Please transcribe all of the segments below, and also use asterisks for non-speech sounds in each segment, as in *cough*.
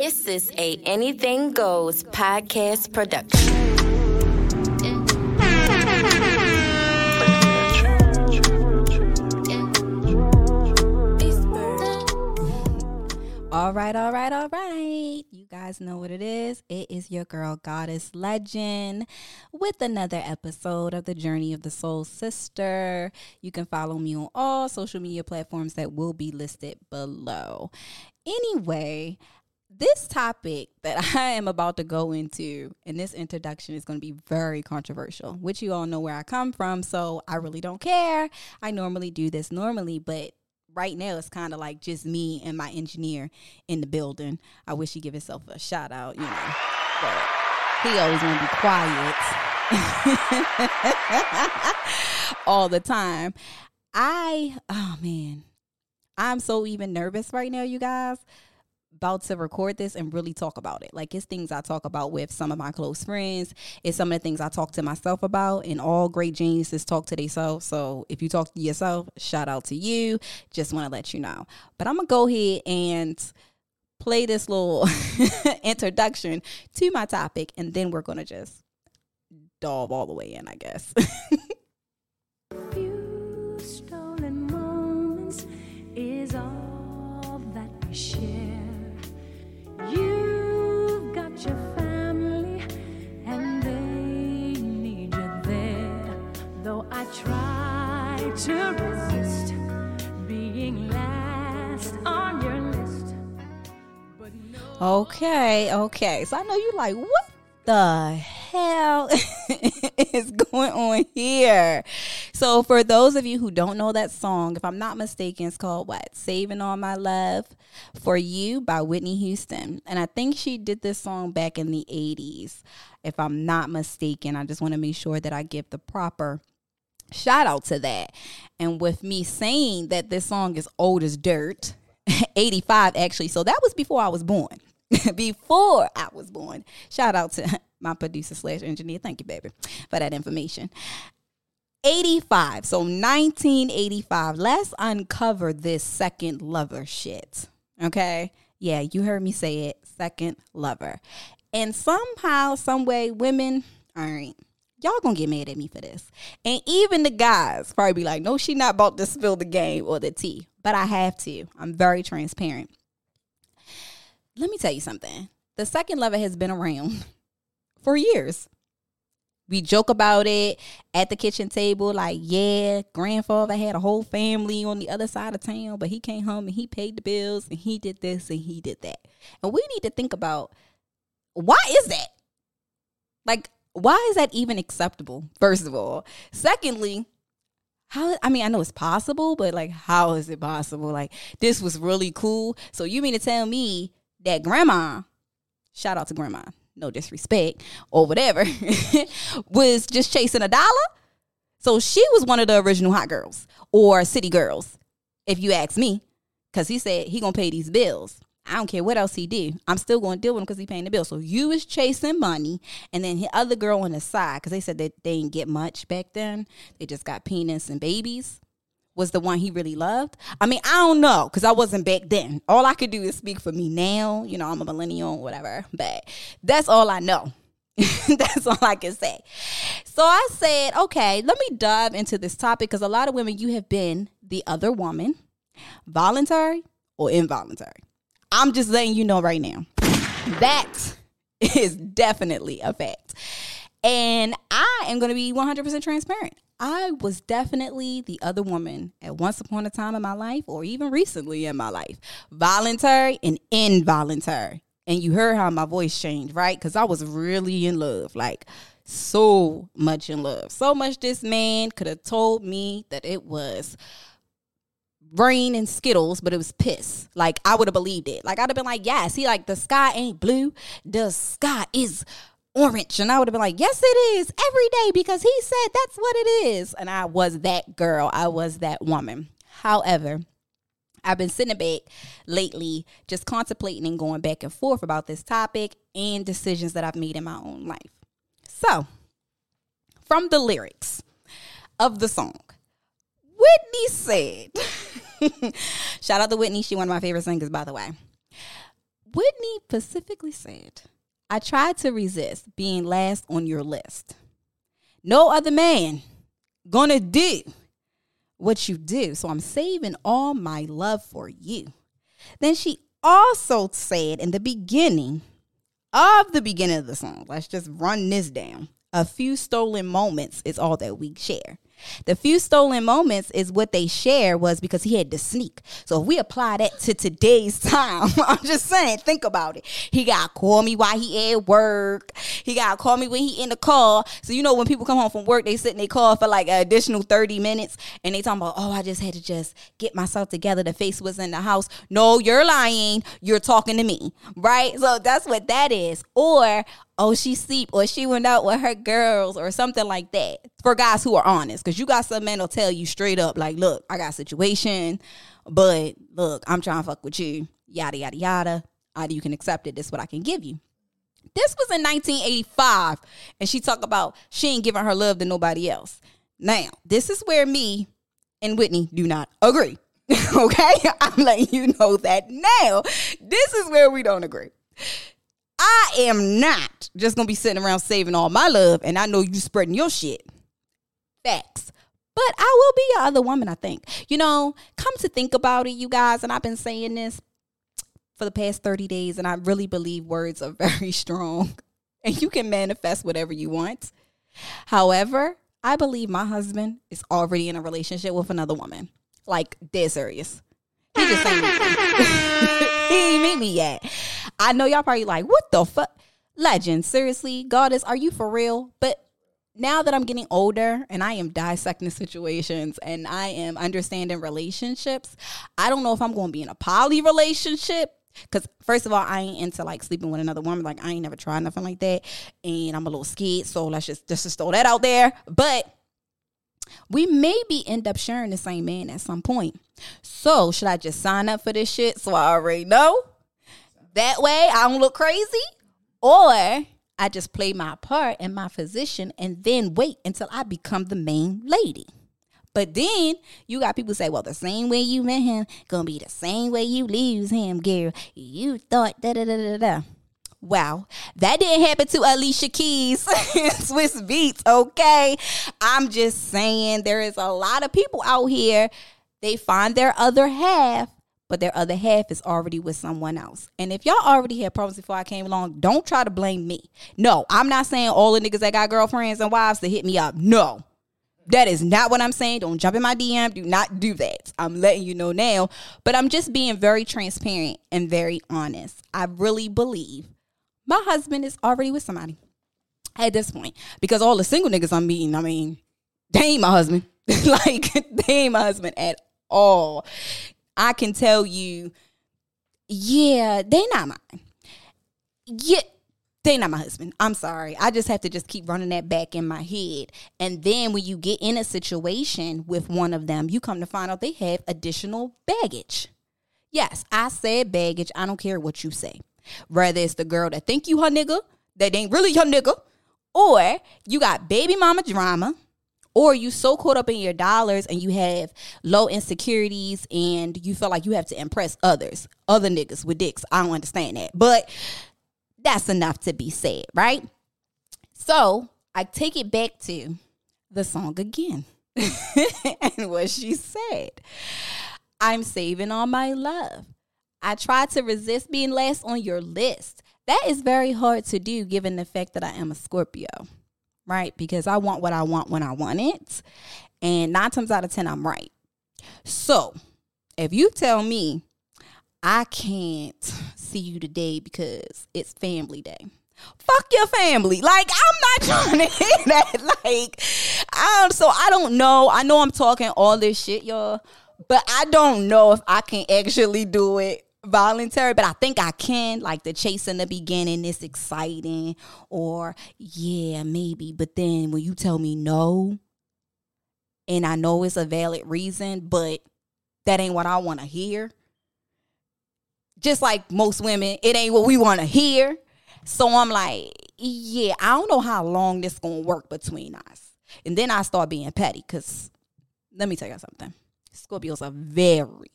This is a Anything Goes podcast production. All right, all right, all right. You guys know what it is. It is your girl, Goddess Legend, with another episode of the Journey of the Soul Sister. You can follow me on all social media platforms that will be listed below. Anyway, this topic that *laughs* I am about to go into in this introduction is going to be very controversial, which you all know where I come from. So I really don't care. I normally do this normally, but right now it's kind of like just me and my engineer in the building. I wish he'd give himself a shout out, you know. But he always want to be quiet *laughs* all the time. I oh man. I'm so even nervous right now, you guys about to record this and really talk about it. Like it's things I talk about with some of my close friends. It's some of the things I talk to myself about. And all great geniuses talk to themselves. So if you talk to yourself, shout out to you. Just want to let you know. But I'm gonna go ahead and play this little *laughs* introduction to my topic, and then we're gonna just dive all the way in, I guess. *laughs* to resist being last on your list, no. Okay, okay. So I know you like, what the hell *laughs* is going on here? So for those of you who don't know that song, if I'm not mistaken, it's called what? Saving All My Love for You by Whitney Houston. And I think she did this song back in the 80s. If I'm not mistaken, I just want to make sure that I give the proper shout out to that. And with me saying that this song is old as dirt, *laughs* 85 actually. So that was before I was born. *laughs* before I was born. Shout out to *laughs* my producer slash engineer. Thank you, baby, for that information. 85. So 1985. Let's uncover this second lover shit. Okay. Yeah, you heard me say it. Second lover. And somehow, some way, women, all right, y'all gonna get mad at me for this. And even the guys probably be like, no, she not about to spill the game or the tea. But I have to. I'm very transparent. Let me tell you something. The second lover has been around *laughs* for years. We joke about it at the kitchen table, like, yeah, grandfather had a whole family on the other side of town, but he came home and he paid the bills and he did this and he did that. And we need to think about why is that? Like, why is that even acceptable, first of all? Secondly, how I mean, I know it's possible, but like, how is it possible? Like, this was really cool. So you mean to tell me that grandma, shout out to grandma, no disrespect or whatever, *laughs* was just chasing a dollar? So she was one of the original hot girls or city girls, if you ask me, because he said he gonna pay these bills. I don't care what else he did. I'm still going to deal with him because he paying the bill. So you was chasing money, and then the other girl on the side, because they said that they didn't get much back then. They just got penis and babies. Was the one he really loved? I mean, I don't know because I wasn't back then. All I could do is speak for me now. You know, I'm a millennial, whatever. But that's all I know. *laughs* that's all I can say. So I said, okay, let me dive into this topic because a lot of women, you have been the other woman, voluntary or involuntary. I'm just letting you know right now. That is definitely a fact. And I am going to be 100% transparent. I was definitely the other woman at once upon a time in my life, or even recently in my life, voluntary and involuntary. And you heard how my voice changed, right? Because I was really in love, like so much in love. So much this man could have told me that it was rain and skittles but it was piss. Like i would have believed it. Like i'd have been like yes he like the sky ain't blue the sky is orange. And i would have been like yes it is every day because he said that's what it is. And i was that girl. I was that woman. However I've been sitting back lately, just contemplating and going back and forth about this topic and decisions that I've made in my own life. So, from the lyrics of the song, Whitney said, *laughs* Shout out to Whitney. She one of my favorite singers, by the way. Whitney specifically said, I tried to resist being last on your list. No other man gonna do what you do. So I'm saving all my love for you. Then she also said in the beginning of the beginning of the song, let's just run this down. A few stolen moments is all that we share. The few stolen moments is what they share was because he had to sneak. So if we apply that to today's *laughs* time, *laughs* I'm just saying, think about it. He got to call me while he at work. He got to call me when he in the car. So you know when people come home from work, they sit in their car for like an additional 30 minutes and they talking about, oh, I just had to just get myself together. The face was in the house. No, you're lying. You're talking to me. Right? So that's what that is. Or oh she sleep or she went out with her girls or something like that for guys who are honest. Because you got some men will tell you straight up like look i got situation but look i'm trying to fuck with you yada yada yada. Either you can accept it this is what i can give you. This was in 1985 and she talked about she ain't giving her love to nobody else. Now this is where me and whitney do not agree *laughs* okay? *laughs* I'm letting you know that now. This is where we don't agree I am not just gonna be sitting around saving all my love, and I know you spreading your shit. Facts. But I will be your other woman, I think. You know, come to think about it, you guys, and I've been saying this for the past 30 days, and I really believe words are *laughs* very strong and you can manifest whatever you want. However, I believe my husband is already in a relationship with another woman. Like, dead serious. He just ain't *laughs* *laughs* he ain't meet me yet. I know y'all probably like, what the fuck? Legend, seriously, goddess, are you for real? But now that I'm getting older and I am dissecting *laughs* situations and I am understanding relationships, I don't know if I'm going to be in a poly relationship. Cause first of all, I ain't into like sleeping with another woman. Like I ain't never tried nothing like that, and I'm a little scared. So let's just just, just throw that out there. But we maybe end up sharing the same man at some point. So should I just sign up for this shit so I already know? That way I don't look crazy. Or I just play my part in my position and then wait until I become the main lady. But then you got people say, well, the same way you met him, gonna be the same way you lose him, girl. You thought da da da da da. Wow, that didn't happen to Alicia Keys *laughs* Swizz Beatz, okay? I'm just saying there is a lot of people out here, they find their other half but their other half is already with someone else. And if y'all already had problems before I came along, don't try to blame me. No, I'm not saying all the niggas that got girlfriends and wives to hit me up. No. That is not what I'm saying. Don't jump in my DM. Do not do that. I'm letting you know now. But I'm just being very transparent and very honest. I really believe my husband is already with somebody at this point. Because all the single niggas I'm meeting, I mean, they ain't my husband. *laughs* like, *laughs* they ain't my husband at all. I can tell you, yeah, they not mine. Yeah, they not my husband. I'm sorry. I just have to just keep running that back in my head. And then when you get in a situation with one of them, you come to find out they have additional baggage. Yes, I said baggage. I don't care what you say. Whether it's the girl that think you her nigga, that ain't really your nigga, or you got baby mama drama or you so caught up in your dollars and you have low insecurities and you feel like you have to impress others, other niggas with dicks. I don't understand that. But that's enough to be said, right? So I take it back to the song again. *laughs* and what she said. I'm saving all my love. I try to resist being last on your list. That is very hard to do given the fact that I am a Scorpio right? Because I want what I want when I want it. And nine times out of 10, I'm right. So if you tell me I can't see you today because it's family day, fuck your family. Like, I'm not *laughs* trying to hear that. Like, um, so I don't know. I know I'm talking all this shit, y'all, but I don't know if I can actually do it voluntary, but I think I can. Like the chase in the beginning is exciting, or yeah, maybe. But then when you tell me no, and I know it's a valid reason, but that ain't what I want to hear. Just like most women, it ain't what we want to hear. So I'm like, yeah, I don't know how long this gonna work between us. And then I start being petty because let me tell you something. Scorpios are very,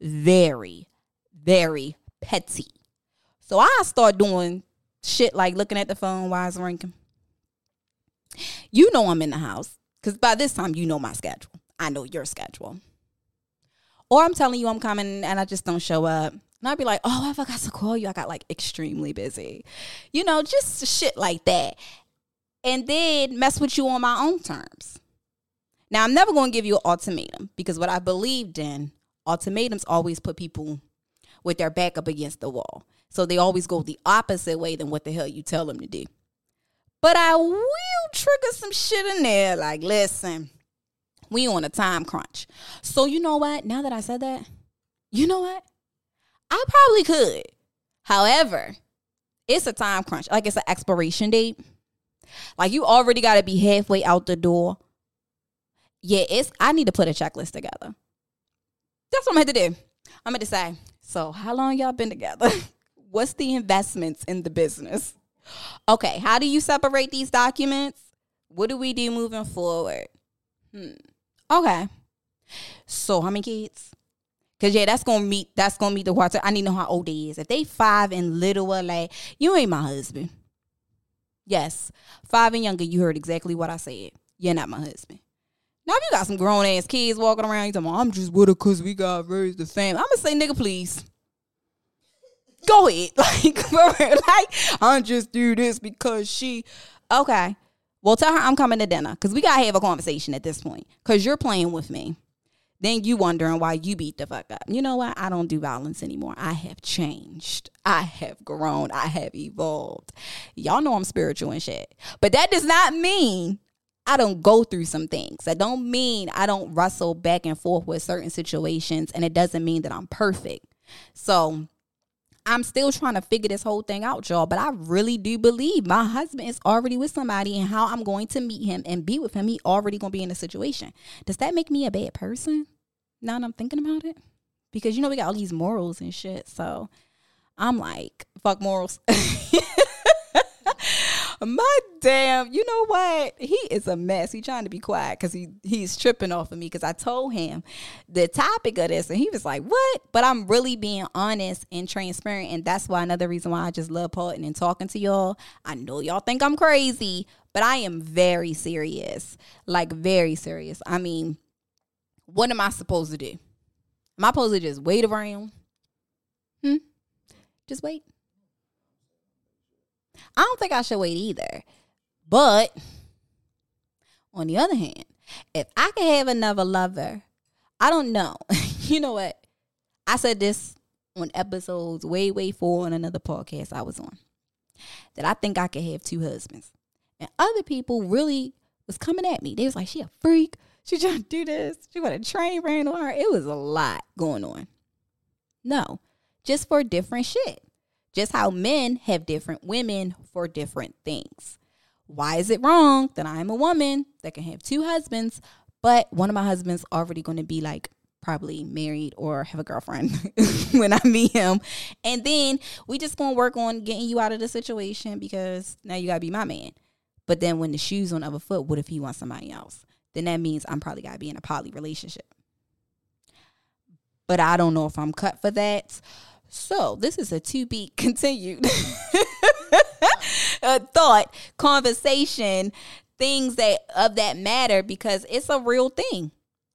very very petty. So I start doing shit like looking at the phone while it's ringing. You know I'm in the house because by this time you know my schedule. I know your schedule. Or I'm telling you I'm coming and I just don't show up. And I'd be like, oh, I forgot to call you. I got like extremely busy. You know, just shit like that. And then mess with you on my own terms. Now, I'm never going to give you an ultimatum because what I believed in, ultimatums always put people with their back up against the wall. So they always go the opposite way than what the hell you tell them to do. But I will trigger some shit in there. Like, listen, we on a time crunch. So you know what? Now that I said that, you know what? I probably could. However, it's a time crunch. Like it's an expiration date. Like you already got to be halfway out the door. Yeah, it's. I need to put a checklist together. That's what I'm going to do. I'm to say. So, how long y'all been together? *laughs* What's the investments in the business? Okay, how do you separate these documents? What do we do moving forward? Hmm. Okay. So how many kids? Cause yeah, that's gonna meet that's gonna meet the water. I need to know how old they is. If they five and littler, like you ain't my husband. Yes, five and younger. You heard exactly what I said. You're not my husband. Now if you got some grown ass kids walking around, you talking, I'm just with her cause we got raised the family. I'm gonna say, nigga, please. Go ahead. *laughs* Like, like, I just do this because she okay. Well, tell her I'm coming to dinner because we gotta have a conversation at this point. Cause you're playing with me. Then you wondering why you beat the fuck up. You know what? I don't do violence anymore. I have changed. I have grown. I have evolved. Y'all know I'm spiritual and shit. But that does not mean I don't go through some things. That don't mean I don't wrestle back and forth with certain situations. And it doesn't mean that I'm perfect. So I'm still trying to figure this whole thing out, y'all. But I really do believe my husband is already with somebody and how I'm going to meet him and be with him. He already gonna be in a situation. Does that make me a bad person? Now that I'm thinking about it? Because you know we got all these morals and shit. So I'm like, fuck morals. *laughs* my damn, you know what? He is a mess. He trying to be quiet because he he's tripping off of me because I told him the topic of this and he was like, "What?" But I'm really being honest and transparent, and that's why another reason why I just love parting and talking to y'all. I know y'all think I'm crazy, but I am very serious, like very serious. I mean, what am I supposed to do? Am I supposed to just wait around? Hmm. Just wait. I don't think I should wait either. But on the other hand, if I could have another lover, I don't know. *laughs* you know what? I said this on episodes way, way four on another podcast I was on. That I think I could have two husbands. And other people really was coming at me. They was like, she a freak. She trying to do this. She want a train ran on her. It was a lot going on. No, just for different shit. Just how men have different women for different things. Why is it wrong that I'm a woman that can have two husbands, but one of my husbands already going to be like probably married or have a girlfriend *laughs* when I meet him. And then we just going to work on getting you out of the situation because now you got to be my man. But then when the shoe's on the other foot, what if he wants somebody else? Then that means I'm probably got to be in a poly relationship. But I don't know if I'm cut for that. So this is a to be *laughs* continued a thought, conversation, things that of that matter because it's a real thing.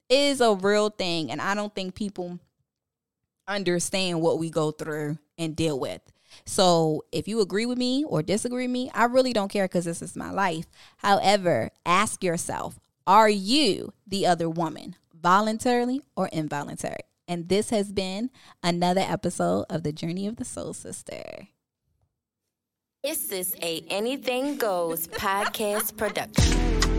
It is a real thing. And I don't think people understand what we go through and deal with. So if you agree with me or disagree with me, I really don't care because this is my life. However, ask yourself, are you the other woman, voluntarily or involuntarily? And this has been another episode of the Journey of the Soul Sister. This is a Anything Goes podcast production.